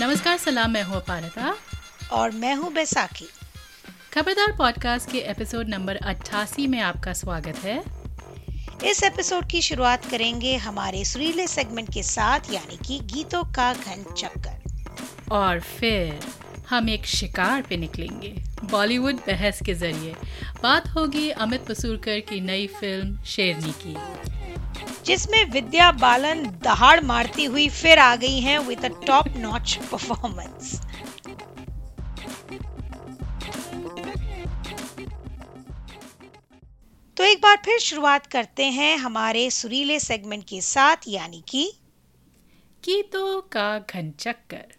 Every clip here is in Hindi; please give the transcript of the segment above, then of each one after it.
नमस्कार सलाम मैं हूँ अपारता। और मैं हूँ बैसाखी। खबरदार पॉडकास्ट के एपिसोड नंबर 88 में आपका स्वागत है। इस एपिसोड की शुरुआत करेंगे हमारे सुरीले सेगमेंट के साथ यानी कि गीतों का घन चक्कर। और फिर हम एक शिकार पे निकलेंगे बॉलीवुड बहस के ज़रिए। बात होगी अमित मसूरकर की नई फ़िल्म शेरनी की। जिसमें विद्या बालन दहाड़ मारती हुई फिर आ गई हैं with a top notch performance तो एक बार फिर शुरुआत करते हैं हमारे सुरीले सेगमेंट के साथ, यानी कि गीतों का घन चक्कर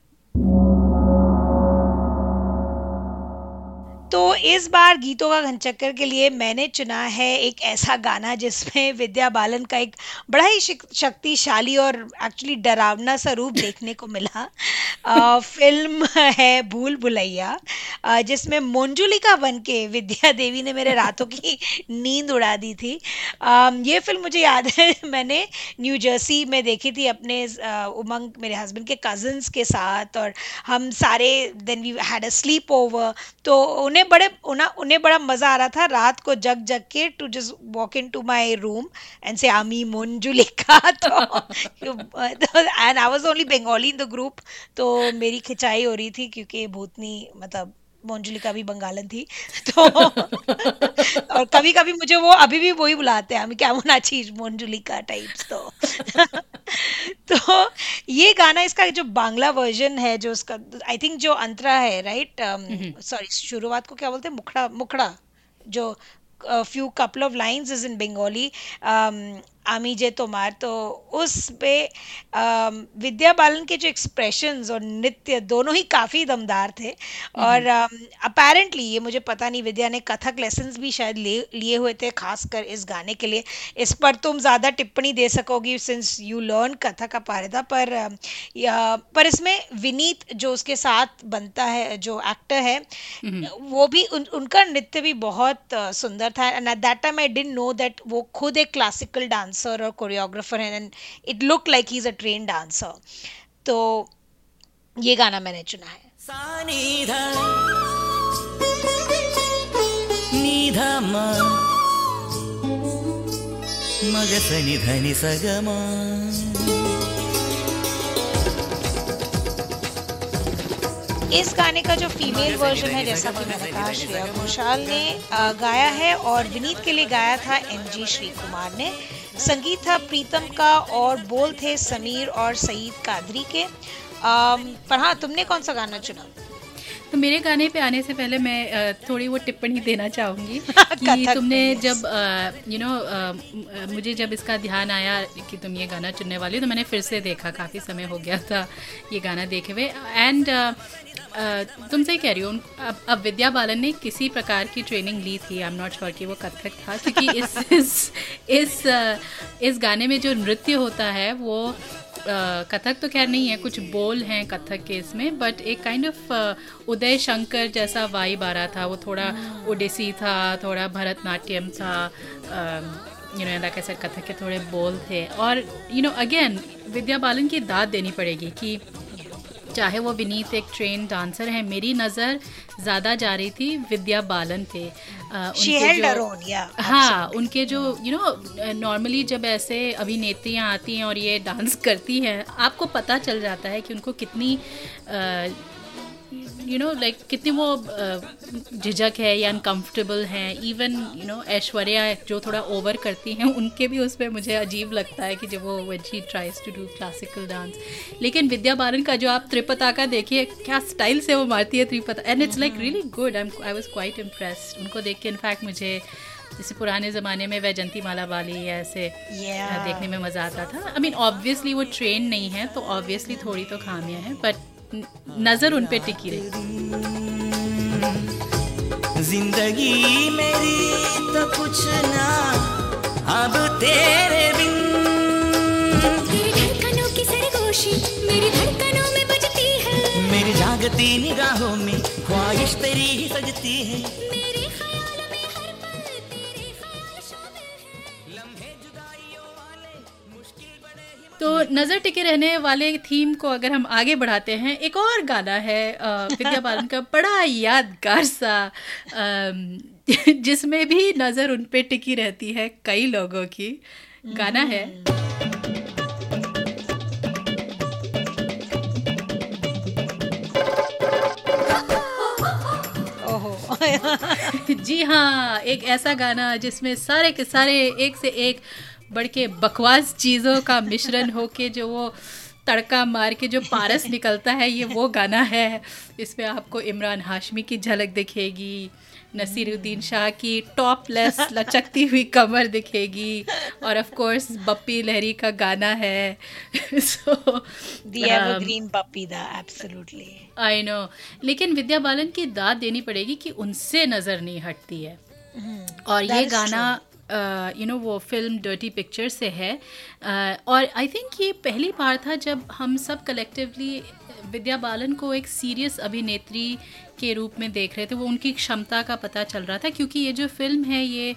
तो इस बार गीतों का घनचक्कर के लिए मैंने चुना है एक ऐसा गाना जिसमें विद्या बालन का एक बड़ा ही शक्तिशाली और एक्चुअली डरावना सा रूप देखने को मिला। आ, फ़िल्म है भूल भुलैया जिसमें मोंजुलिका बन के विद्या देवी ने मेरे रातों की नींद उड़ा दी थी। आ, ये फ़िल्म मुझे याद है मैंने न्यू जर्सी में देखी थी अपने उमंग मेरे हस्बैंड के कजन्स के साथ और हम सारे then we had a sleepover तो उन्हें उन्हें बड़े, उन्हें उन्हें बड़ा मज़ा आ रहा था रात को जग जग के to just walk into my room and say आमी मंजुलिका तो and I was only Bengali in the group तो मेरी खिंचाई हो रही थी क्योंकि भूतनी मतलब मोंजुलिका भी बंगालन थी तो और कभी कभी मुझे वो अभी भी वही बुलाते हैं हम क्या होना चाहिए मोंजुलिका टाइप्स तो। तो ये गाना इसका जो बांग्ला वर्जन है जो उसका आई थिंक जो अंतरा है राइट सॉरी um, शुरुआत को क्या बोलते हैं? मुखड़ा मुखड़ा जो few couple of lines is in Bengali आमी जे तोमार तो उस पे विद्या बालन के जो एक्सप्रेशंस और नृत्य दोनों ही काफ़ी दमदार थे। और अपेरेंटली ये मुझे पता नहीं विद्या ने कथक लेसन्स भी शायद ले लिए हुए थे खासकर इस गाने के लिए। इस पर तुम ज़्यादा टिप्पणी दे सकोगी सिंस यू लर्न कथक अपारदा पर या, पर इसमें विनीत जो उसके साथ बनता है जो एक्टर है वो भी उन, उनका नृत्य भी बहुत सुंदर था। And at that time I didn't know that वो खुद एक classical dance dancer or choreographer and it looked like he's a trained dancer. तो ये गाना मैंने चुना है। इस गाने का जो फीमेल वर्जन है जैसा कि मैंने कहा श्रेया घोषाल ने गाया है और विनीत के लिए गाया था एम जी श्री कुमार ने। संगीत था प्रीतम का और बोल थे समीर और सईद कादरी के। पर हाँ तुमने कौन सा गाना चुना? तो मेरे गाने पे आने से पहले मैं थोड़ी वो टिप्पणी देना चाहूँगी कि तुमने जब यू नो मुझे जब इसका ध्यान आया कि तुम ये गाना चुनने वाली तो मैंने फिर से देखा काफ़ी समय हो गया था ये गाना देखे हुए। एंड तुम सही कह रही हो अब अब विद्या बालन ने किसी प्रकार की ट्रेनिंग ली थी आई एम नॉट श्योर कि वो कथक था क्योंकि इस इस इस, इस गाने में जो नृत्य होता है वो कथक तो खैर नहीं है कुछ बोल हैं कथक के इसमें बट एक काइंड ऑफ़ उदय शंकर जैसा वाइब आ रहा था। वो थोड़ा ओडिसी था थोड़ा भरतनाट्यम था यू नो लाइक ऐसे कथक के थोड़े बोल थे। और you know again Vidya Balan की दाद देनी पड़ेगी कि चाहे वो विनीत एक ट्रेन डांसर है मेरी नज़र ज़्यादा जा रही थी विद्या बालन पे। Uh, हर ओन या हाँ उनके जो यू नो नॉर्मली जब ऐसे अभिनेत्रियाँ आती हैं और ये डांस करती हैं आपको पता चल जाता है कि उनको कितनी uh, यू नो लाइक कितनी वो झिझक है या अनकम्फर्टेबल हैं इवन यू नो ऐश्वर्या जो थोड़ा ओवर करती हैं उनके भी उस पर मुझे अजीब लगता है कि जब वो when she tries to do classical dance लेकिन विद्या बालन का जो आप त्रिपता का देखिए क्या स्टाइल से वो मारती है Tripta and it's like really good I I was quite impress उनको देख के इनफैक्ट मुझे जैसे पुराने ज़माने में वैजंती माला वाली या ऐसे yeah. देखने में मज़ा आता था. आई मीन ऑब्वियसली वो ट्रेन नहीं है तो ऑब्वियसली थोड़ी तो खामियाँ हैं बट नज़र उन पे टिकी रही। ज़िंदगी मेरी तो कुछ ना अब तेरे बिन। धड़कनों की सरगोशी मेरी धड़कनों में बजती है। मेरी जागती निगाहों में ख्वाहिश तेरी ही सजती है। तो नज़र टिके रहने वाले थीम को अगर हम आगे बढ़ाते हैं एक और गाना है विद्या बालन का बड़ा यादगार सा जिसमें भी नज़र उन पे टिकी रहती है कई लोगों की गाना है। जी हाँ एक ऐसा गाना जिसमें सारे के सारे एक से एक बढ़ के बकवास चीज़ों का मिश्रण हो के जो वो तड़का मार के जो पारस निकलता है ये वो गाना है। इसमें आपको इमरान हाशमी की झलक दिखेगी नसीरुद्दीन शाह की टॉपलेस लचकती हुई कमर दिखेगी और ऑफ़ कोर्स बप्पी लहरी का गाना है। सो एवरग्रीन बप्पी दा एब्सोल्युटली आई नो लेकिन विद्या बालन की दाद देनी पड़ेगी कि उनसे नज़र नहीं हटती है। hmm, और ये गाना यू नो वो फ़िल्म डर्टी पिक्चर से है। और आई थिंक ये पहली बार था जब हम सब कलेक्टिवली विद्या बालन को एक सीरियस अभिनेत्री के रूप में देख रहे थे वो उनकी क्षमता का पता चल रहा था क्योंकि ये जो फ़िल्म है ये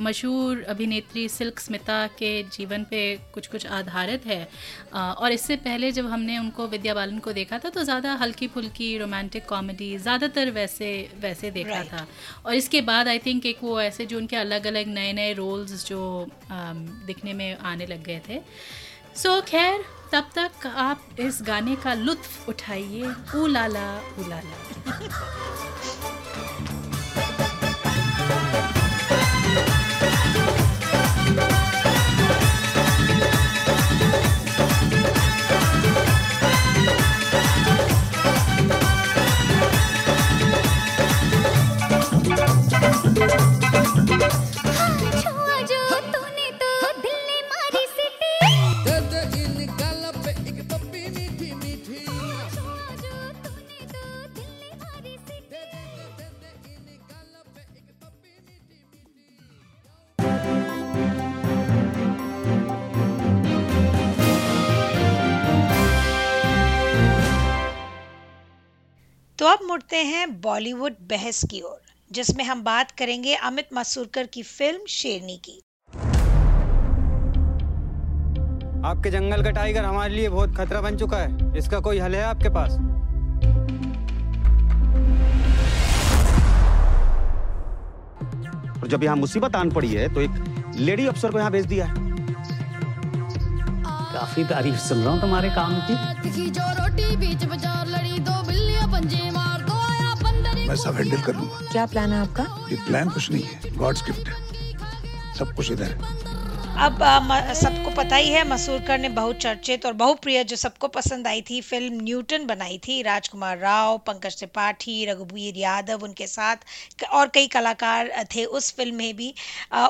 मशहूर अभिनेत्री सिल्क स्मिता के जीवन पे कुछ कुछ आधारित है। आ, और इससे पहले जब हमने उनको विद्या बालन को देखा था तो ज़्यादा हल्की फुल्की रोमांटिक कॉमेडी ज़्यादातर वैसे वैसे देखा right. था। और इसके बाद आई थिंक एक वो ऐसे जो उनके अलग अलग नए नए रोल्स जो आ, दिखने में आने लग गए थे। सो so, खैर तब तक आप इस गाने का लुत्फ उठाइए ऊ लाला ऊ लाला। हैं बॉलीवुड बहस की ओर जिसमें हम बात करेंगे अमित मासूरकर की फ़िल्म शेरनी की। आपके जंगल का टाइगर हमारे लिए बहुत खतरा बन चुका है। इसका कोई हल है आपके पास? और जब यहाँ मुसीबत आन पड़ी है तो एक लेडी अफसर को यहाँ भेज दिया है। काफ़ी तारीफ़ सुन रहा हूँ तुम्हारे काम की जो रोटी बीच बाज़ार लड़ी दो बिल्लियाँ पंजे। मैं सब हैंडल कर लूँगा। क्या प्लान है आपका? ये प्लान कुछ नहीं है। गॉड्स गिफ्ट है। सब कुछ इधर है। अब सबको पता ही है मसूरकर ने बहुत चर्चित और बहुप्रिय जो सबको पसंद आई थी फ़िल्म न्यूटन बनाई थी। राजकुमार राव, पंकज त्रिपाठी रघुवीर यादव उनके साथ और कई कलाकार थे उस फ़िल्म में भी।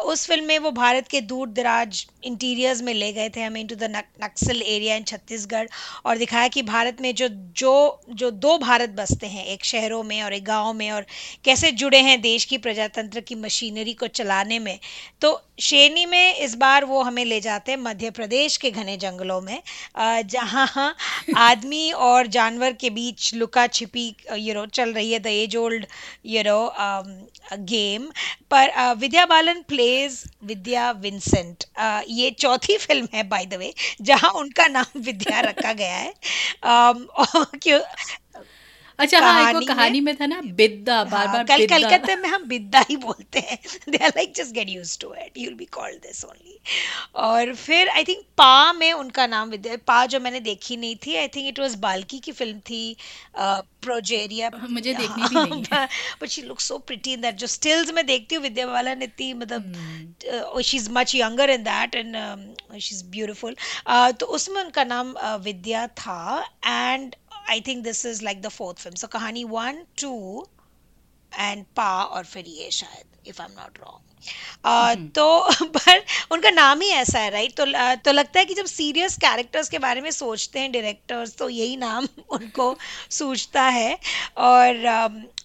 उस फ़िल्म में वो भारत के दूर दराज इंटीरियर्स में ले गए थे। हमें इनटू द नक्सल एरिया इन छत्तीसगढ़ और दिखाया कि भारत में जो जो जो दो भारत बसते हैं, एक शहरों में और एक गाँव में और कैसे जुड़े हैं देश की प्रजातंत्र की मशीनरी को चलाने में। तो शेरनी में इस बार वो हमें ले जाते हैं मध्य प्रदेश के घने जंगलों में। जहाँ आदमी और जानवर के बीच लुका छिपी यू नो चल रही है the age old you know game पर विद्या बालन प्लेज विद्या विंसेंट। ये चौथी फ़िल्म है बाय द वे जहाँ उनका नाम विद्या रखा गया है। क्यों अच्छा हाँ एक वो कहानी में में था ना बिद्दा बार बार कल कलकत्ते में हम बिद्दा ही बोलते हैं। They are like just get used to it you will be called this only और फिर आई थिंक पा में उनका नाम विद्या पा जो मैंने देखी नहीं थी I think it was Balki की फ़िल्म थी प्रोजेरिया। मुझे देखनी भी नहीं but she look so pretty in that जो स्टिल्स में देखती हूँ विद्या बालन इतनी मतलब she is much younger in that and she is beautiful तो उसमें उनका नाम विद्या था and I think this is like the fourth film so Kahaani one two and Paa और फिर ये शायद if I am not wrong तो पर उनका नाम ही ऐसा है राइट तो तो लगता है कि जब सीरियस कैरेक्टर्स के बारे में सोचते हैं डायरेक्टर्स तो यही नाम उनको सूझता है। और um,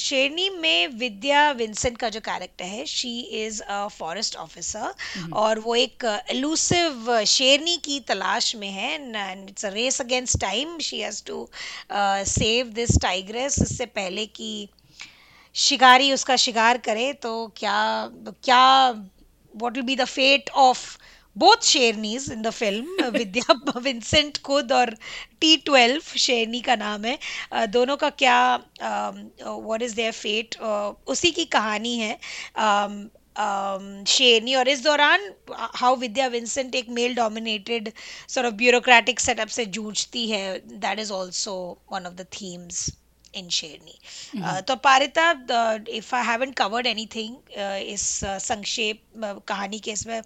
शेरनी में विद्या विंसेंट का जो कैरेक्टर है she is a forest officer और वो एक एलूसिव शेरनी की तलाश में है and it's a race against time she has to save this tigress इससे पहले कि शिकारी उसका शिकार करे तो क्या क्या what will be the fate of both शेरनीज in the film Vidya Vincent खुद और टी ट्वेल्व शेरनी का नाम है uh, दोनों का क्या व्हाट इज़ देयर फेट उसी की कहानी है um, um, शेरनी और इस दौरान हाउ विद्या विंसेंट एक male dominated sort of bureaucratic setup से जूझती है that is also one of the themes in Sherni. Uh, तो Parita if I haven't covered anything इस uh, संक्षेप uh, कहानी के इसमें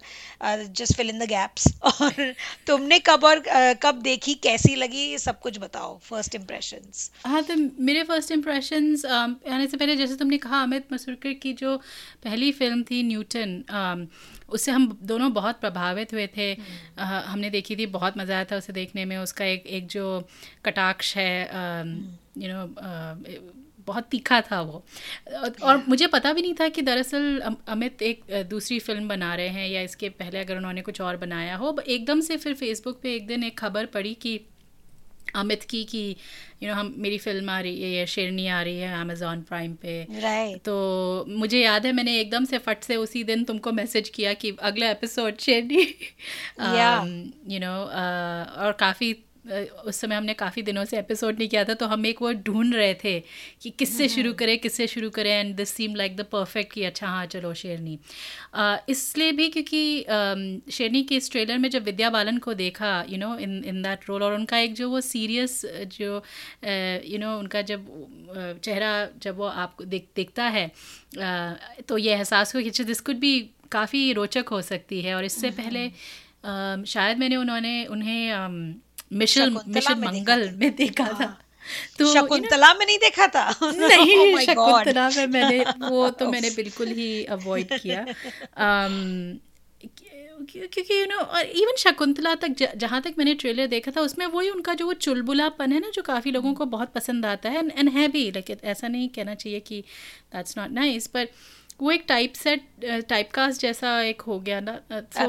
just fill in the gaps और तुमने कब और कब देखी कैसी लगी ये सब कुछ बताओ फ़र्स्ट इम्प्रेशंस हाँ तो मेरे फ़र्स्ट इम्प्रेशंस आने से पहले जैसे तुमने कहा अमित मसूरकर की जो पहली फ़िल्म थी न्यूटन um, उससे हम दोनों बहुत प्रभावित हुए थे। uh, हमने देखी थी बहुत मज़ा आया था उसे देखने में। उसका एक एक जो कटाक्ष है यू नो बहुत तीखा था वो। और मुझे पता भी नहीं था कि दरअसल अमित एक दूसरी फ़िल्म बना रहे हैं या इसके पहले अगर उन्होंने कुछ और बनाया हो। एकदम से फिर फेसबुक पे एक दिन एक खबर पड़ी कि अमित की कि यू नो हम मेरी फ़िल्म आ रही है शेरनी आ रही है अमेजोन प्राइम पे right. तो मुझे याद है मैंने एकदम से फट से उसी दिन तुमको मैसेज किया कि अगला एपिसोड शेरनी. यू नो और काफ़ी उस समय हमने काफ़ी दिनों से एपिसोड नहीं किया था तो हम एक वो ढूंढ रहे थे कि किससे शुरू करें किससे शुरू करें and this seem like the perfect कि अच्छा हाँ चलो शेरनी। इसलिए भी क्योंकि शेरनी के इस ट्रेलर में जब विद्या बालन को देखा you know in in that role और उनका एक जो वो सीरियस जो यू नो उनका जब चेहरा जब वो आपको देख देखता है तो ये एहसास हुआ कि दिस कुड भी काफ़ी रोचक हो सकती है और इससे पहले शायद मैंने उन्होंने उन्हें मिशन मिशन मंगल में देखा था। तो you know, शकुंतला में नहीं देखा था? नहीं Oh शकुंतला में मैंने वो तो मैंने बिल्कुल ही अवॉइड किया। Um, क्योंकि यू नो और इवन शकुंतला तक जहाँ तक मैंने ट्रेलर देखा था उसमें वही उनका जो वो चुलबुलापन है ना जो काफ़ी लोगों को बहुत पसंद आता है। एंड है भी लाइक ऐसा नहीं कहना चाहिए कि दैट्स नॉट नाइस पर वो एक टाइप सेट टाइप कास्ट जैसा एक हो गया ना uh, so.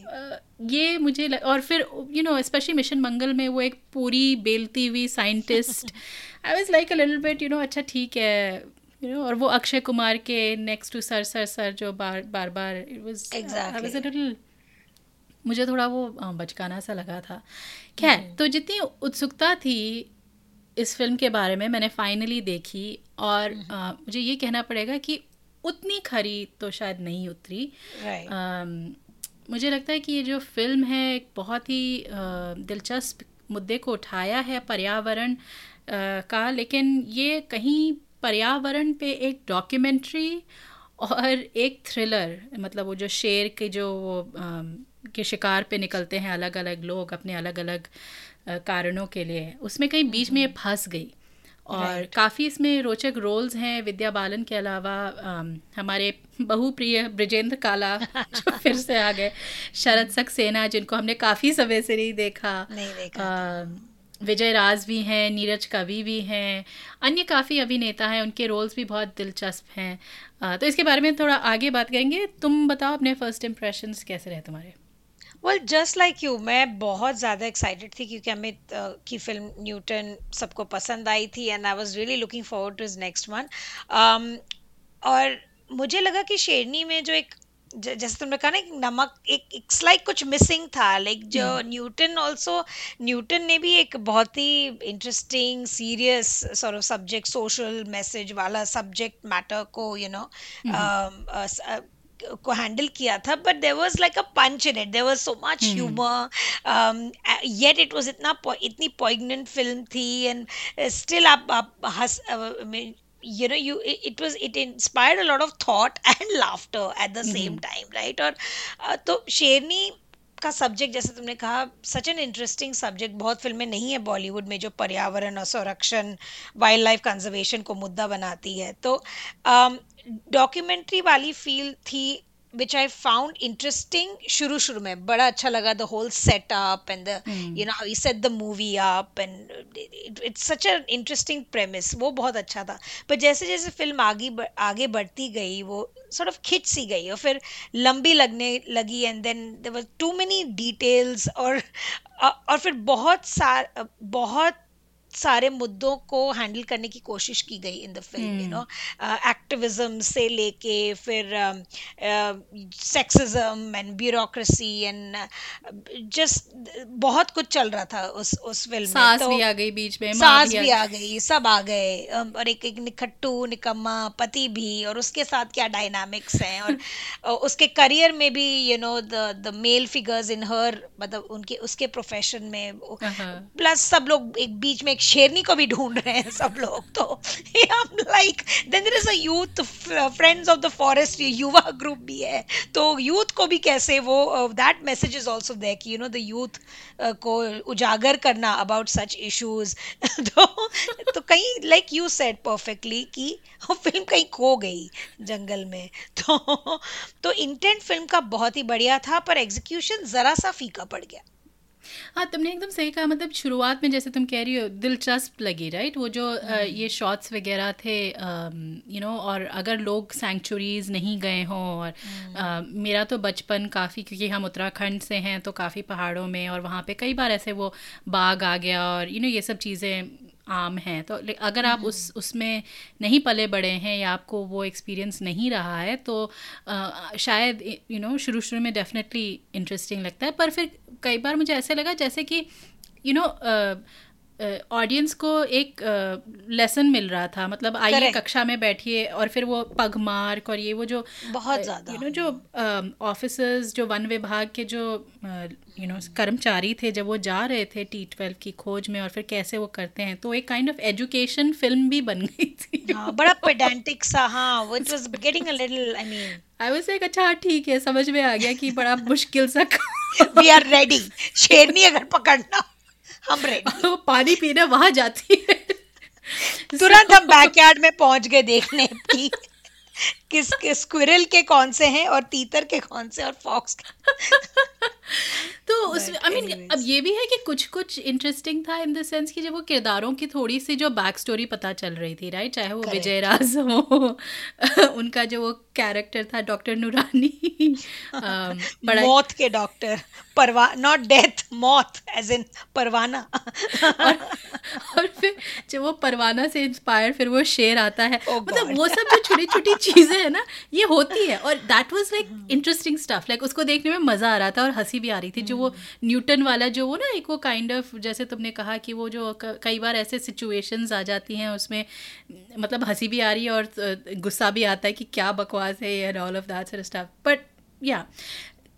अ, ये मुझे लग, और फिर you know specially Mission Mangal में वो एक पूरी बेलती हुई scientist I was like a little bit you know अच्छा ठीक है यू नो और वो अक्षय कुमार के next to sir sir sir जो बार बार बार it was I was a little मुझे थोड़ा वो बचकाना सा लगा था। खैर तो जितनी उत्सुकता थी इस फ़िल्म के बारे में मैंने फाइनली देखी और अ, मुझे ये कहना पड़ेगा कि उतनी खरी तो शायद नहीं उतरी। Right. मुझे लगता है कि ये जो फ़िल्म है एक बहुत ही दिलचस्प मुद्दे को उठाया है पर्यावरण का लेकिन ये कहीं पर्यावरण पे एक डॉक्यूमेंट्री और एक थ्रिलर मतलब वो जो शेर के जो अम, के शिकार पे निकलते हैं अलग अलग लोग अपने अलग अलग कारणों के लिए उसमें कहीं बीच में ये फंस गई। और right. काफ़ी इसमें रोचक रोल्स हैं विद्या बालन के अलावा अम, हमारे बहुप्रिय ब्रिजेंद्र काला जो फिर से आ गए शरद सक्सेना जिनको हमने काफ़ी समय से नहीं देखा। नहीं देखा विजय राज भी हैं नीरज कवि भी हैं अन्य काफ़ी अभिनेता हैं उनके रोल्स भी बहुत दिलचस्प हैं। तो इसके बारे में थोड़ा आगे बात करेंगे। तुम बताओ अपने फ़र्स्ट इम्प्रेशंस कैसे रहे तुम्हारे? वेल जस्ट लाइक यू मैं बहुत ज़्यादा एक्साइटेड थी क्योंकि अमित uh, की फ़िल्म न्यूटन सबको पसंद आई थी and I was really looking forward to is next one और मुझे लगा कि शेरनी में जो एक जैसे तुमने कहा ना एक नमक एक इट्स लाइक कुछ मिसिंग था लाइक जो न्यूटन ऑल्सो न्यूटन ने भी एक बहुत ही interesting serious sort of subject social message वाला सब्जेक्ट मैटर को यू नो को हैंडल किया था but there was like a punch in it there was so much humour yet it was इतना इतनी पॉइगनेंट फ़िल्म थी एंड स्टिल आप आप हंस you know you it, it was it inspired a lot of thought and laughter at the mm-hmm. same time right or uh, तो शेरनी का सब्जेक्ट जैसे तुमने कहा सच एन इंटरेस्टिंग सब्जेक्ट बहुत फ़िल्में नहीं है बॉलीवुड में जो पर्यावरण और संरक्षण वाइल्ड लाइफ कंजर्वेशन को मुद्दा बनाती है। तो डॉक्यूमेंट्री वाली फील थी which I found interesting शुरू शुरू में बड़ा अच्छा लगा the whole setup and the mm. you know how he set the movie up and it, it, it's such an interesting premise वो बहुत अच्छा था पर जैसे जैसे फ़िल्म आगे आगे बढ़ती गई वो sort of खिंच सी गई और फिर लंबी लगने लगी and then there were too many details और और फिर बहुत सार बहुत सारे मुद्दों को हैंडल करने की कोशिश की गई in the film you know activism से लेके फिर sexism and bureaucracy and just बहुत कुछ चल रहा था उस उस फ़िल्म में तो भी आ गई बीच में सास भी आ गई। सब आ गए और एक एक निखट्टू निकम्मा पति भी और उसके साथ क्या डायनामिक्स हैं और उसके करियर में भी you know the the male figures in her मतलब उनके उसके प्रोफेशन में हाँ। प्लस सब लोग एक बीच में एक शेरनी को भी ढूंढ रहे हैं सब लोग तो like then there is a youth friends of the forest युवा ग्रुप भी है तो यूथ को भी कैसे वो दैट मैसेज इज़ ऑल्सो दे कि यू नो द यूथ को उजागर करना अबाउट सच इशूज तो तो कहीं लाइक यू सेट परफेक्टली कि फ़िल्म कहीं खो गई जंगल में तो तो इंटेंट फ़िल्म का बहुत ही बढ़िया था, पर एग्जीक्यूशन जरा सा फीका पड़ गया। हाँ तुमने एकदम सही कहा मतलब शुरुआत में जैसे तुम कह रही हो दिलचस्प लगी राइट वो जो आ, ये शॉट्स वगैरह थे यू नो और अगर लोग सेंचुरीज नहीं गए हों और आ, मेरा तो बचपन काफ़ी क्योंकि हम उत्तराखंड से हैं तो काफ़ी पहाड़ों में और वहाँ पे कई बार ऐसे वो बाघ आ गया और यू नो ये सब चीज़ें आम हैं। तो अगर आप उस उसमें नहीं पले बड़े हैं या आपको वो एक्सपीरियंस नहीं रहा है तो आ, शायद यू नो शुरू शुरू में डेफिनेटली इंटरेस्टिंग लगता है। पर फिर कई बार मुझे ऐसे लगा जैसे कि यू you नो ऑडियंस को एक लेसन मिल रहा था। मतलब आइए कक्षा में बैठिए और फिर वो पग मार्क और ये वो जो बहुत ज़्यादा। यू नो जो ऑफिसर्स जो वन विभाग के जो यू नो कर्मचारी थे जब वो जा रहे थे टी ट्वेल्व की खोज में और फिर कैसे वो करते हैं तो एक काइंड ऑफ़ एजुकेशन फ़िल्म भी बन गई थी। हाँ बड़ा पेडेंटिक सा हाँ it was getting a little I mean I was like अच्छा ठीक है समझ में आ गया कि बड़ा मुश्किल सा वी आर रेडी शेरनी अगर पकड़ना हम रेडी वो पानी पीने वहाँ जाती है। तुरंत हम बैकयार्ड में पहुँच गए देखने की। किस किस स्क्विरल के कौन से हैं और तीतर के कौन से और फॉक्स के? तो उसमें आई मीन अब ये भी है कि कुछ कुछ इंटरेस्टिंग था इन द सेंस कि जब वो किरदारों की थोड़ी सी जो बैक स्टोरी पता चल रही थी राइट चाहे वो विजय राज हो उनका जो वो कैरेक्टर था डॉक्टर नूरानी मौत के डॉक्टर परवा नॉट डेथ मौत एज इन परवाना। और, और फिर जब वो परवाना से इंस्पायर फिर वो शेर आता है। Oh मतलब God. वो सब जो छोटी छोटी चीज़ें हैं ना ये होती है। और that was like interesting stuff like उसको देखने में मज़ा आ रहा था और हँसी भी आ रही थी जो वो न्यूटन वाला जो वो ना एक वो काइंड ऑफ़ जैसे तुमने कहा कि वो जो कई बार ऐसे सिचुएशंस आ जाती हैं उसमें मतलब हँसी भी आ रही है और गुस्सा भी आता है कि क्या बकवास है and all of that stuff but या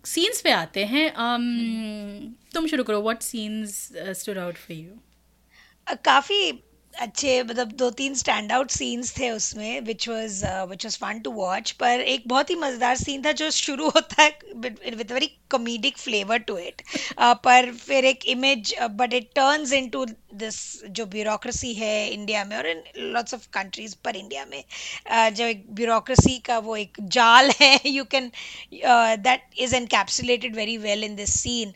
सीन्स पे आते हैं um, तुम शुरू करो what scenes stood out for you काफ़ी अच्छे मतलब दो तीन स्टैंड आउट सीन्स थे उसमें which was which was fun to watch पर एक बहुत ही मज़ेदार सीन था जो शुरू होता है with very comedic flavour to it पर फिर एक image but it turns into this जो ब्यूरोक्रेसी है इंडिया में और इन लॉट्स ऑफ़ कंट्रीज़ पर इंडिया में. Uh, जो एक ब्यूरोक्रेसी का वो एक जाल है you can that is encapsulated very well in this scene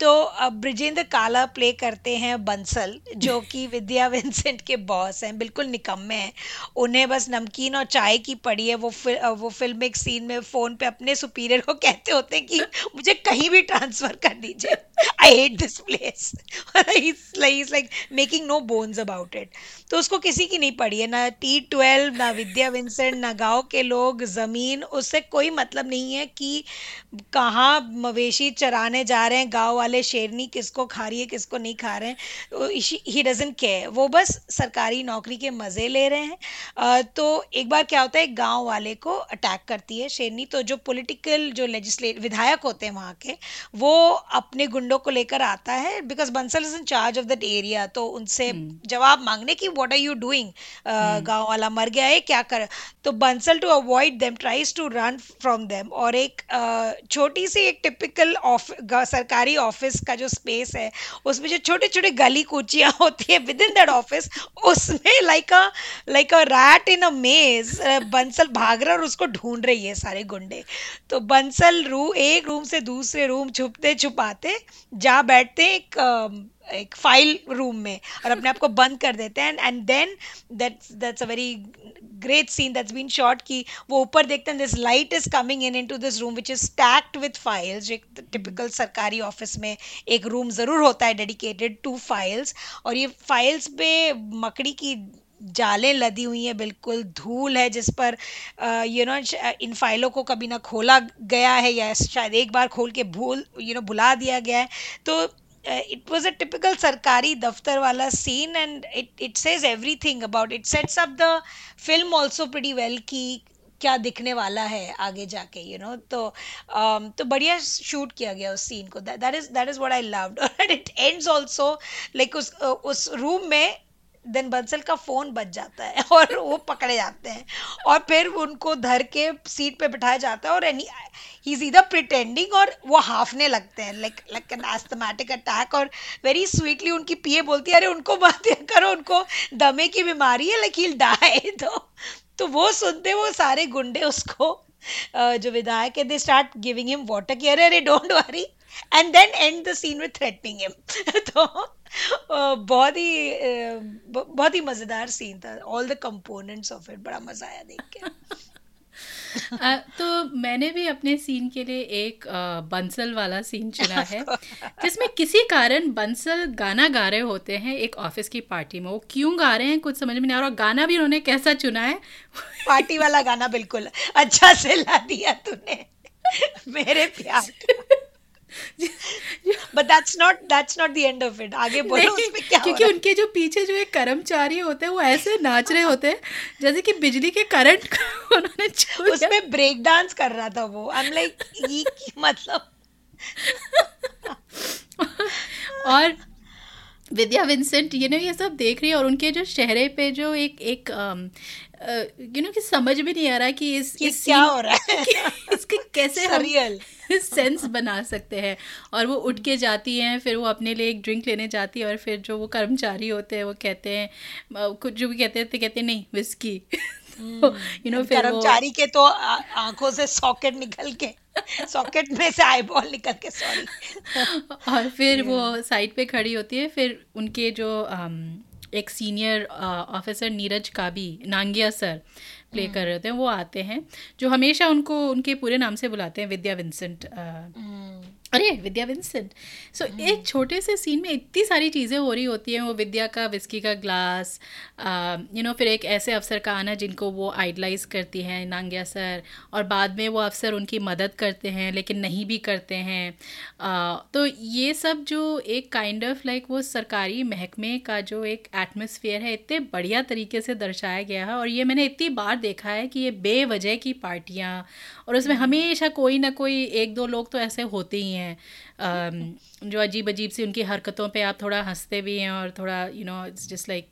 तो ब्रिजेंद्र काला प्ले करते हैं बंसल जो कि विद्या विंसेंट के बॉस हैं बिल्कुल निकम्मे हैं। उन्हें बस नमकीन और चाय की पड़ी है वो फिल, वो फ़िल्म एक सीन में फ़ोन पे अपने सुपीरियर को कहते होते हैं कि मुझे कहीं भी ट्रांसफ़र कर दीजिए। I hate this place like making no bones about it तो उसको किसी की नहीं पड़ी है ना टी ट्वेल्व ना विद्या विंसेंट ना गाँव के लोग ज़मीन उससे कोई मतलब नहीं है कि कहाँ मवेशी चराने जा रहे हैं गाँव वाले शेरनी किसको खा रही है किसको नहीं खा रहे हैं। ही डजेंट केयर वो बस सरकारी नौकरी के मज़े ले रहे हैं। तो एक बार क्या होता है गाँव वाले को अटैक करती है शेरनी। तो जो पॉलिटिकल जो लेजिस्लेट विधायक होते हैं वहाँ के वो अपने गुंडों को लेकर आता है because Bansal is in charge of that area तो उनसे जवाब मांगने की वॉट आर यू डूइंग गाँव वाला मर गया है क्या कर तो Bansal to avoid them tries to run from them और एक छोटी सी एक टिपिकल सरकारी ऑफ़िस का जो स्पेस है उसमें जो छोटे छोटे गली कूचियाँ होती है विद इन दैट ऑफ़िस उसमें like a like a rat in a maze Bansal भाग रहा है और उसको ढूंढ रही है सारे गुंडे। तो बंसल रू, एक रूम से दूसरे रूम छुपते छुपाते, जा बैठते एक एक फ़ाइल रूम में और अपने आप को बंद कर देते हैं। And then that's that's a very great scene that's been shot कि वो ऊपर देखते हैं this light is coming in into this room which is stacked with files एक टिपिकल सरकारी ऑफ़िस में एक रूम ज़रूर होता है डेडिकेटेड टू फाइल्स और ये फाइल्स पे मकड़ी की जालें लदी हुई हैं, बिल्कुल धूल है, जिस पर यू नो इन फाइलों को कभी ना खोला गया है या शायद एक बार खोल के भूल यू नो भुला दिया गया है। तो इट वॉज़ अ टिपिकल सरकारी दफ्तर वाला scene and it it says everything about it sets up the film also pretty well की क्या दिखने वाला है आगे जाके यू you नो know? तो um, तो बढ़िया शूट किया गया उस सीन को that is that is what I loved and it ends also like उस उस रूम में देन बंसल का फ़ोन बज जाता है और वो पकड़े जाते हैं। और फिर उनको धर के सीट पे बिठाया जाता है और एनी ही इज़ प्रिटेंडिंग और वो हाफने लगते हैं like like an asthmatic attack और वेरी स्वीटली उनकी पिए बोलती है, अरे उनको मत करो, उनको दमे की बीमारी है लाइक ही डाई तो तो वो सुनते वो सारे गुंडे उसको अ, जो विधायक है they start giving him water care अरे अरे don't worry and then and the scene with threatening him तो बहुत ही बहुत ही मज़ेदार सीन था. All the components of it बड़ा मज़ा आया देख के. तो मैंने भी अपने सीन के लिए एक बंसल वाला सीन चुना है जिसमें किसी कारण बंसल गाना गा रहे होते हैं एक ऑफ़िस की पार्टी में। वो क्यों गा रहे हैं कुछ समझ में नहीं आ रहा और गाना भी उन्होंने कैसा चुना है? पार्टी वाला गाना बिल्कुल अच्छा से ला दिया तूने मेरे प्यार। But that's not that's not the end of it आगे बोलो उसमें क्या हो क्योंकि रहा है? उनके जो पीछे जो एक कर्मचारी होते हैं वो ऐसे नाच रहे होते हैं जैसे कि बिजली के करंट उन्होंने उसमें ब्रेक डांस कर रहा था वो। आई एम लाइक ये की- मतलब? और विद्या विंसेंट ये ना ये सब देख रही है और उनके जो चेहरे पे जो एक एक यू नो कि समझ में नहीं आ रहा कि इस ये इस क्या हो रहा है? इसके कैसे हम. सेंस बना सकते हैं। और वो उठ के जाती हैं फिर वो अपने लिए एक ड्रिंक लेने जाती है और फिर जो वो कर्मचारी होते हैं वो कहते हैं कुछ जो भी कहते हैं तो कहते हैं नहीं विस्की यू नो फिर कर्मचारी के तो आँखों से सॉकेट निकल के सॉकेट में से आईबॉल निकल के सॉरी और फिर वो साइड पे खड़ी होती है फिर उनके जो एक senior officer Neeraj Kabi Nangia sir play कर रहे होते हैं वो आते हैं जो हमेशा उनको उनके पूरे नाम से बुलाते हैं विद्या विंसेंट अ, अरे विद्या विंसेंट। सो एक छोटे से सीन में इतनी सारी चीज़ें हो रही होती हैं वो विद्या का विस्की का ग्लास यू नो फिर एक ऐसे अफसर का आना जिनको वो आइडलाइज करती हैं नांग्या सर और बाद में वो अफसर उनकी मदद करते हैं लेकिन नहीं भी करते हैं। अ, तो ये सब जो एक काइंड ऑफ़ लाइक वो सरकारी महकमे का जो एक एटमोसफियर है इतने बढ़िया तरीके से दर्शाया गया है और ये मैंने इतनी बार देखा है कि ये बेवजह की पार्टियाँ और उसमें हमेशा कोई ना कोई एक दो लोग तो ऐसे होते ही हैं। जो अजीब अजीब सी उनकी हरकतों पे आप थोड़ा हँसते भी हैं और थोड़ा you know it's just like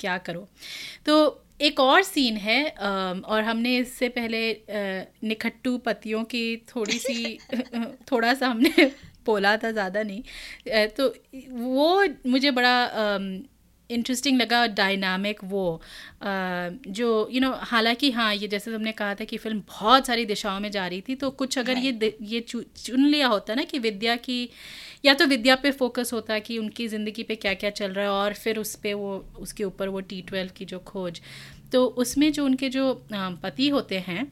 क्या करो? तो एक और सीन है और हमने इससे पहले निखट्टू पतियों की थोड़ी सी, थोड़ा सा हमने बोला था, ज़्यादा नहीं। तो वो मुझे बड़ा इंटरेस्टिंग लगा डायनामिक वो जो यू नो हालाँकि हाँ ये जैसे तुमने कहा था कि फ़िल्म बहुत सारी दिशाओं में जा रही थी तो कुछ अगर ये ये चुन लिया होता ना कि विद्या की या तो विद्या पे फोकस होता कि उनकी ज़िंदगी पे क्या क्या चल रहा है और फिर उस पर वो उसके ऊपर वो टी ट्वेल्व की जो खोज तो उसमें जो उनके जो पति होते हैं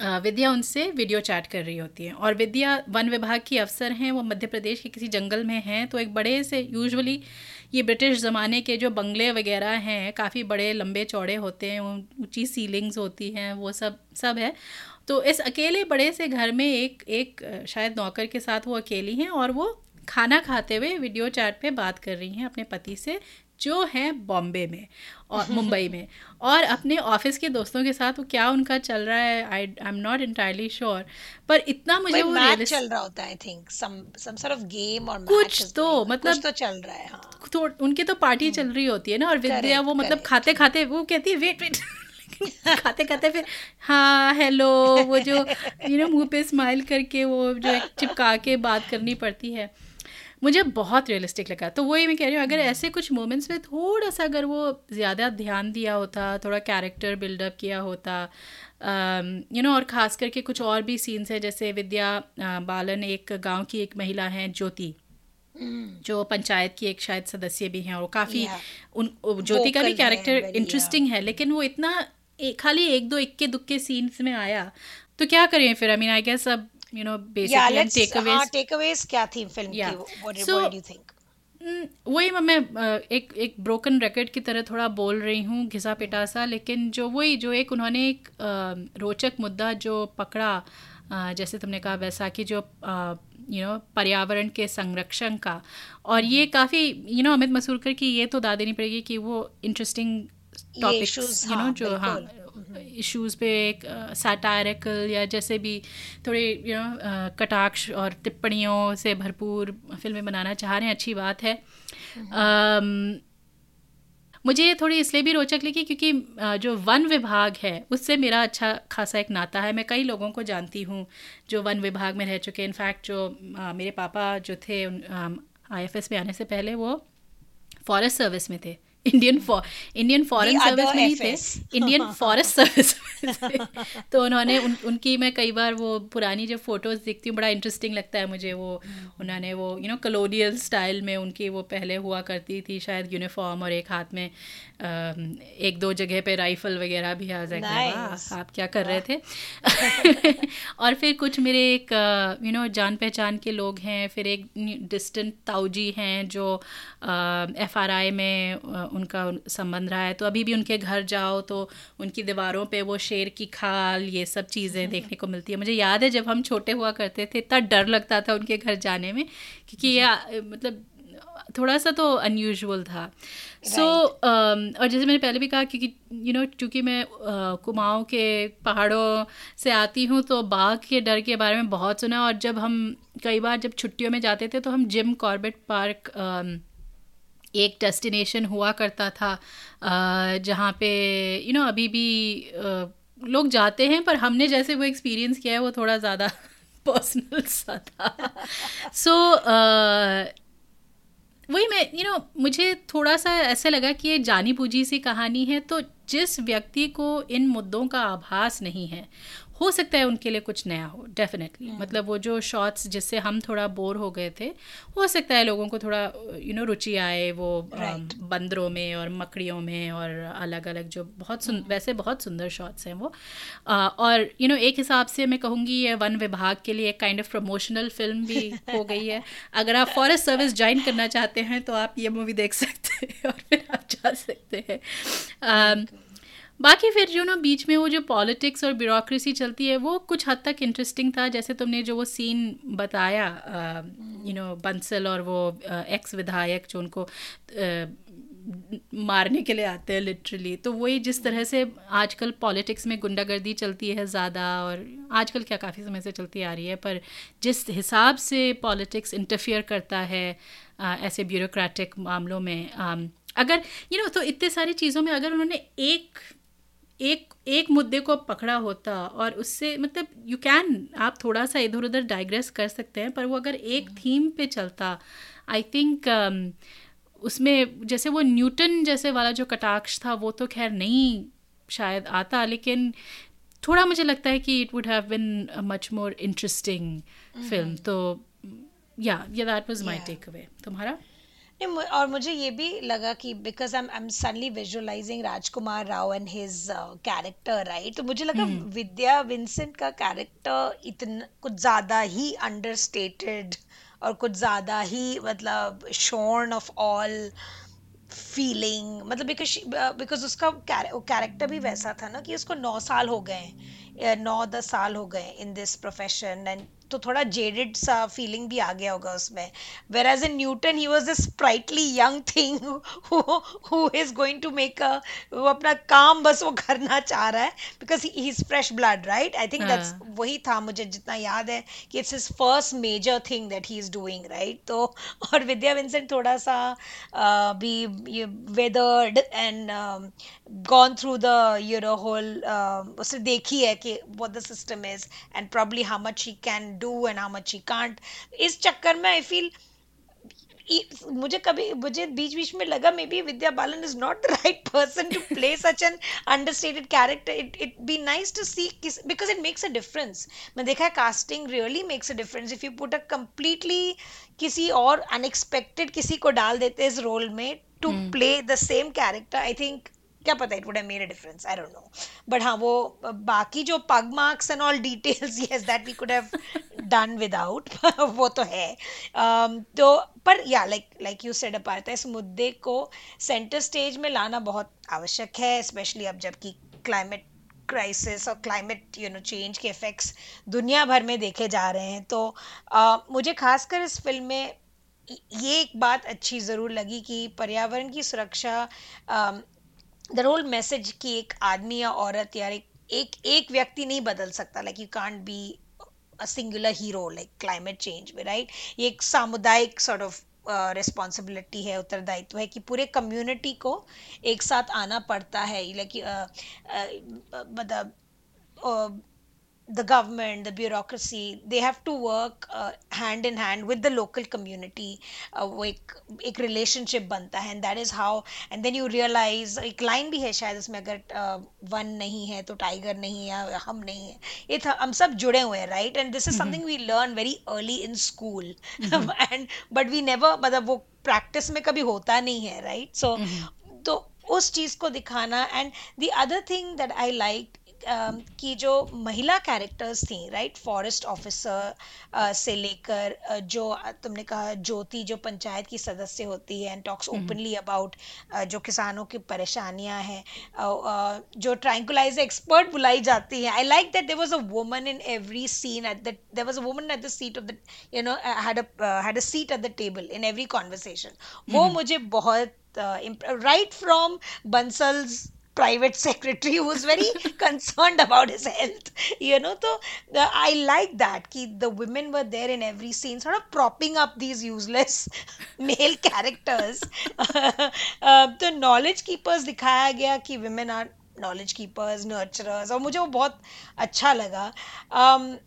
विद्या उनसे वीडियो चैट कर रही होती है। और विद्या वन विभाग की अफसर हैं, वो मध्य प्रदेश के किसी जंगल में हैं तो एक बड़े से यूजुअली ये ब्रिटिश ज़माने के जो बंगले वगैरह हैं, काफ़ी बड़े लंबे चौड़े होते हैं ऊँची सीलिंग्स होती हैं, वो सब सब है। तो इस अकेले बड़े से घर में एक एक, शायद नौकर के साथ वो अकेली हैं और वो खाना खाते हुए वीडियो चैट पे बात कर रही हैं अपने पति से जो हैं बॉम्बे में और मुंबई में। और अपने ऑफ़िस के दोस्तों के साथ वो क्या उनका चल रहा है I I am not entirely sure पर इतना मुझे वो मैच चल रहा होता है I think some some sort of game और कुछ तो, मतलब- कुछ तो चल रहा है हाँ। तो उनकी तो पार्टी चल रही होती है ना और विद्या वो मतलब खाते खाते वो कहती है वेट वेट खाते खाते फिर हाँ हेलो वो जो यू नो मुँह पे स्माइल करके वो जो चिपका के बात करनी पड़ती है। मुझे बहुत रियलिस्टिक लगा। तो वही मैं कह रही हूँ अगर ऐसे कुछ मोमेंट्स में थोड़ा सा अगर वो ज़्यादा ध्यान दिया होता थोड़ा कैरेक्टर बिल्डअप किया होता यू नो और ख़ास करके कुछ और भी सीन्स हैं जैसे विद्या बालन एक गाँव की एक महिला हैं ज्योति। जो पंचायत की एक शायद सदस्य भी हैं और काफ़ी उन ज्योति का भी कैरेक्टर इंटरेस्टिंग है लेकिन वो इतना खाली एक दो इक्के दुक्के सीन्स में आया। तो क्या करें फिर? आई मीन आई गेस अब you know basically takeaways takeaways क्या थी फ़िल्म की? व्हाट डू यू थिंक वही मैं एक एक ब्रोकन रिकॉर्ड की तरह थोड़ा बोल रही हूँ घिसा पिटा सा लेकिन जो वही जो एक उन्होंने एक रोचक मुद्दा जो पकड़ा जैसे तुमने कहा वैसा कि जो यू नो पर्यावरण के संरक्षण का। और ये काफ़ी यू नो अमित मसूरकर की ये तो दाद देनी पड़ेगी कि वो इंटरेस्टिंग टॉपिक्स यू नो जो हाँ इश्यूज़ पे एक सैटायरिकल या जैसे भी थोड़े यू नो कटाक्ष और टिप्पणियों से भरपूर फ़िल्में बनाना चाह रहे हैं अच्छी बात है। Um, मुझे ये थोड़ी इसलिए भी रोचक लगी क्योंकि जो वन विभाग है उससे मेरा अच्छा खासा एक नाता है। मैं कई लोगों को जानती हूँ जो वन विभाग में रह चुके हैं। इनफैक्ट जो आ, मेरे पापा जो थे आई एफ़ एस में आने से पहले वो फॉरेस्ट सर्विस में थे। इंडियन इंडियन फॉरेन सर्विस में ही थे। इंडियन फॉरेस्ट सर्विस तो उन्होंने उन, उनकी मैं कई बार वो पुरानी जब फ़ोटोज़ देखती हूँ बड़ा इंटरेस्टिंग लगता है मुझे वो। उन्होंने वो यू नो कलोनियल स्टाइल में उनकी वो पहले हुआ करती थी शायद यूनिफॉर्म और एक हाथ में एक दो जगह पे राइफल वगैरह भी आ जाएगा nice. आप क्या कर रहे थे? और फिर कुछ मेरे एक यू नो जान पहचान के लोग हैं फिर एक डिस्टेंट ताऊजी हैं जो एफ़ आर आई में उनका संबंध रहा है। तो अभी भी उनके घर जाओ तो उनकी दीवारों पे वो शेर की खाल ये सब चीज़ें देखने को मिलती है। मुझे याद है जब हम छोटे हुआ करते थे इतना डर लगता था उनके घर जाने में क्योंकि ये मतलब थोड़ा सा तो अनयूजल था। सो so, um, और जैसे मैंने पहले भी कहा क्योंकि यू नो चूँकि मैं uh, कुमाऊँ के पहाड़ों से आती हूँ तो बाघ के डर के बारे में बहुत सुना और जब हम कई बार जब छुट्टियों में जाते थे तो हम जिम कॉर्बेट पार्क um, एक डेस्टिनेशन हुआ करता था जहाँ पे यू you नो know, अभी भी लोग जाते हैं पर हमने जैसे वो एक्सपीरियंस किया है वो थोड़ा ज़्यादा पर्सनल सा था। सो so, वही मैं यू you नो know, मुझे थोड़ा सा ऐसे लगा कि ये जानी पूजी सी कहानी है तो जिस व्यक्ति को इन मुद्दों का आभास नहीं है हो सकता है उनके लिए कुछ नया हो डेफिनेटली। मतलब वो जो शॉट्स जिससे हम थोड़ा बोर हो गए थे हो सकता है लोगों को थोड़ा यू नो रुचि आए वो right. बंदरों में और मकड़ियों में और अलग अलग जो बहुत सुन हम्म। वैसे बहुत सुंदर शॉट्स हैं वो और यू नो एक हिसाब से मैं कहूँगी ये वन विभाग के लिए एक काइंड ऑफ़ प्रमोशनल फ़िल्म भी हो गई है अगर आप फॉरेस्ट सर्विस ज्वाइन करना चाहते हैं तो आप ये मूवी देख सकते हैं और फिर आप जा सकते हैं बाकी फिर जो ना बीच में वो जो पॉलिटिक्स और ब्यूरोक्रेसी चलती है वो कुछ हद तक इंटरेस्टिंग था जैसे तुमने जो वो सीन बताया यू नो बंसल और वो एक्स विधायक जो उनको मारने के लिए आते हैं लिटरली तो वही जिस तरह से आजकल पॉलिटिक्स में गुंडागर्दी चलती है ज़्यादा और आजकल क्या काफ़ी समय से चलती आ रही है पर जिस हिसाब से पॉलिटिक्स इंटरफियर करता है आ, ऐसे ब्यूरोक्रेटिक मामलों में आ, अगर यू you नो know, तो इतने सारी चीज़ों में अगर उन्होंने एक एक एक मुद्दे को पकड़ा होता और उससे मतलब यू कैन आप थोड़ा सा इधर उधर डाइग्रेस कर सकते हैं पर वो अगर एक थीम पे चलता आई थिंक um, उसमें जैसे वो न्यूटन जैसे वाला जो कटाक्ष था वो तो खैर नहीं शायद आता लेकिन थोड़ा मुझे लगता है कि it would have been much more interesting film तो yeah yeah that was my takeaway तुम्हारा? और मुझे ये भी लगा कि because I am suddenly visualising Rajkummar Rao and his character right तो मुझे लगा hmm. विद्या विंसेंट का कैरेक्टर इतना कुछ ज़्यादा ही अंडरस्टेटेड और कुछ ज़्यादा ही मतलब शोर्न ऑफ़ ऑल फीलिंग मतलब बिकॉज़ बिकॉज़ उसका कैरेक्टर भी वैसा था ना कि उसको नौ साल हो गए नौ दस साल हो गए इन दिस प्रोफेशन एंड तो थोड़ा जेडेड सा फीलिंग भी आ गया होगा उसमें। Whereas in Newton he was a sprightly young thing who is going to make a वो अपना काम बस वो करना चाह रहा है because he is fresh blood right I think that's वही था मुझे जितना याद है कि it's his first major thing that he is doing right तो और विद्या विंसेंट थोड़ा सा भी weathered and gone through the you know whole उसने देखी है कि what the system is and probably how much he can do and how much he can't. इस चक्कर में आई फील मुझे कभी मुझे बीच बीच में लगा maybe Vidya Balan is not the right person to play such an understated character it it be nice to see because it makes a difference मैं देखा है casting really makes a difference if you put a completely किसी और अनएक्सपेक्टेड किसी को डाल देते इस रोल में to play the same character I think क्या पता it would have made a difference I don't know but हाँ वो बाकी जो pug marks and all details yes that we could have done without वो तो है. Um, तो पर yeah like like you said अपार्थ इस मुद्दे को सेंटर स्टेज में लाना बहुत आवश्यक है स्पेशली अब जबकि क्लाइमेट क्राइसिस और क्लाइमेट यू नो चेंज के इफेक्ट्स दुनिया भर में देखे जा रहे हैं. तो अ, मुझे खासकर इस फ़िल्म में ये एक बात अच्छी ज़रूर लगी कि पर्यावरण की सुरक्षा अम, द होल मैसेज कि एक आदमी या औरत या एक एक एक व्यक्ति नहीं बदल सकता like you can't be a singular hero like climate change में राइट ये एक सामुदायिक सॉर्ट ऑफ़ रिस्पॉन्सिबिलिटी है, उत्तरदायित्व है कि पूरे कम्युनिटी को एक साथ आना पड़ता है लाइक मतलब the government, the bureaucracy, they have to work uh, hand in hand with the local community. Uh, वो एक एक relationship बनता है and that is how and then you realize एक line भी है शायद इसमें अगर uh, वन नहीं है तो टाइगर नहीं है या हम नहीं है ये था हम सब जुड़े हुए हैं right and this is something we learn very early in school and but we never मतलब वो practice में कभी होता नहीं है right so तो उस चीज को दिखाना and the other thing that I like कि जो महिला कैरेक्टर्स थी राइट फॉरेस्ट ऑफिसर से लेकर uh, जो uh, तुमने कहा ज्योति जो पंचायत की सदस्य होती है एंड टॉक्स ओपनली अबाउट जो किसानों की परेशानियाँ हैं uh, जो ट्रांकुलाइज एक्सपर्ट बुलाई जाती है। I like that there was a woman in every scene at the there was a woman at the seat of the you know had had a seat at the table in every conversation वो मुझे बहुत right from Bansal's private secretary who was very concerned about his health you know so the, i like that ki the women were there in every scene sort of propping up these useless male characters uh, तो knowledge keepers दिखाया गया कि women are knowledge keepers nurturers और मुझे वो बहुत अच्छा लगा um,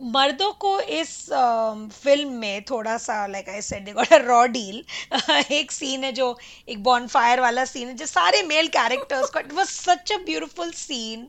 मर्दों को इस फ़िल्म में थोड़ा सा like I said got a raw deal एक सीन है जो, एक बॉनफायर वाला सीन है, जो सारे मेल कैरेक्टर्स का it was such a beautiful scene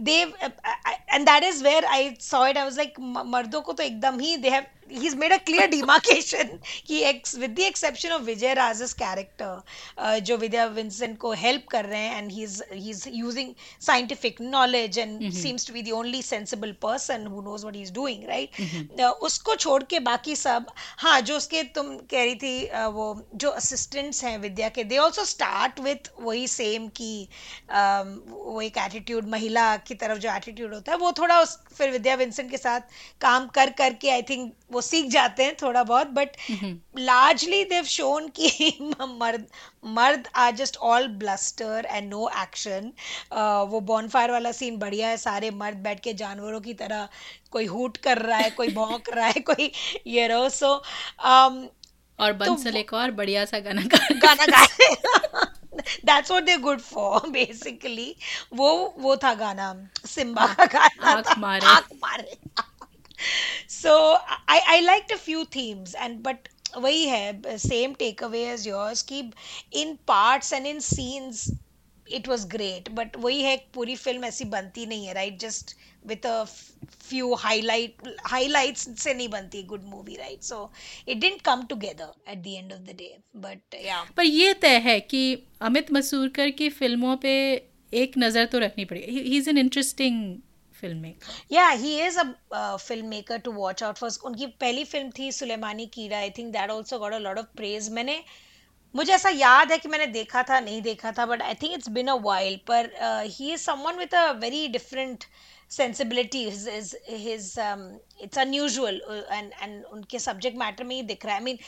then and that is where I saw it I was like मर्दों को तो एकदम ही they have he is made a clear demarcation कि ex with the exception of Vijay Raaz's character जो विद्या विंसेंट को हेल्प कर रहे हैं and he is he is using scientific knowledge and seems to be the only sensible person who knows what he is doing right उसको छोड़ के बाकी सब हाँ जो उसके तुम कह रही थी वो जो असिस्टेंट्स हैं विद्या के दे ऑल्सो स्टार्ट विथ वही सेम की वो एक एटीट्यूड महिला की तरफ़ जो एटीट्यूड होता है वो थोड़ा उस फिर विद्या विंसेंट के साथ काम कर करके आई थिंक वो सीख जाते हैं थोड़ा बहुत बट लार्जली देव शोन कि मर्द मर्द are just all bluster and no action वो बॉनफायर वाला सीन बढ़िया है सारे मर्द बैठ के जानवरों की तरह कोई हुट कर रहा है कोई भौंक रहा है कोई ये रो सो और बंसल तो, एक और बढ़िया सा गाना गा गाना गा रहे that's what they good for basically वो वो था गाना सिम्बा का गाना आँख मारे। आँख मारे। So I I liked a few themes and but वही है same takeaway as yours कि in parts and in scenes it was great but वही है पूरी फ़िल्म ऐसी बनती नहीं है right just with a few highlight highlights से नहीं बनती good movie right so it didn't come together at the end of the day but yeah पर ये तय है कि अमित मसूरकर की फ़िल्मों पे एक नज़र तो रखनी पड़ेगी। He is an interesting filmmaker yeah he is a filmmaker to watch out for उनकी पहली फ़िल्म थी Sulemani Keeda I think that also got a lot of praise मैंने मुझे ऐसा याद है कि मैंने देखा था नहीं देखा था but I think it's been a while पर he is someone with a very different sensibility his it's unusual and and उनके सब्जेक्ट मैटर में ही दिख रहा है I mean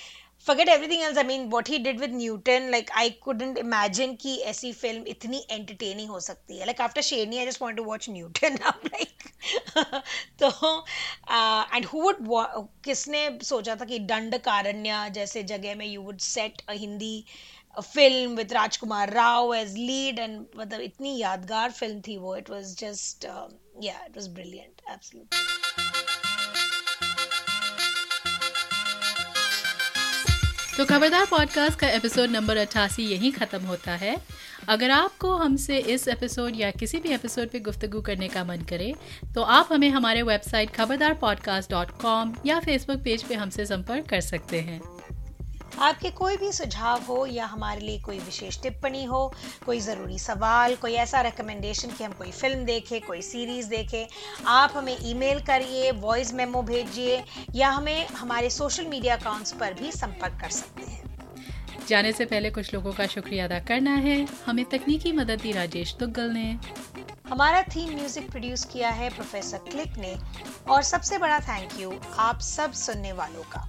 forget everything else I mean what he did with Newton like I couldn't imagine की ऐसी फ़िल्म इतनी एंटरटेनिंग हो सकती है like after Sherni I just want to watch Newton like तो एंड हु वुड किसने सोचा था कि दंड कारण्य जैसे जगह में you would set a Hindi film with Rajkummar Rao as lead and मतलब इतनी यादगार फ़िल्म थी वो it was just yeah it was brilliant absolutely तो खबरदार पॉडकास्ट का एपिसोड नंबर अट्ठासी यहीं ख़त्म होता है। अगर आपको हमसे इस एपिसोड या किसी भी एपिसोड पे गुफ्तगू करने का मन करे तो आप हमें हमारे website Khabardar podcast dot com या फेसबुक पेज पे हमसे संपर्क कर सकते हैं। आपके कोई भी सुझाव हो या हमारे लिए कोई विशेष टिप्पणी हो कोई ज़रूरी सवाल कोई ऐसा रिकमेंडेशन कि हम कोई फ़िल्म देखें कोई सीरीज़ देखें आप हमें ईमेल करिए वॉइस मेमो भेजिए या हमें हमारे सोशल मीडिया अकाउंट्स पर भी संपर्क कर सकते हैं। जाने से पहले कुछ लोगों का शुक्रिया अदा करना है। हमें तकनीकी मदद दी राजेश दुग्गल ने। हमारा थीम म्यूज़िक प्रोड्यूस किया है प्रोफेसर क्लिक ने। और सबसे बड़ा थैंक यू आप सब सुनने वालों का।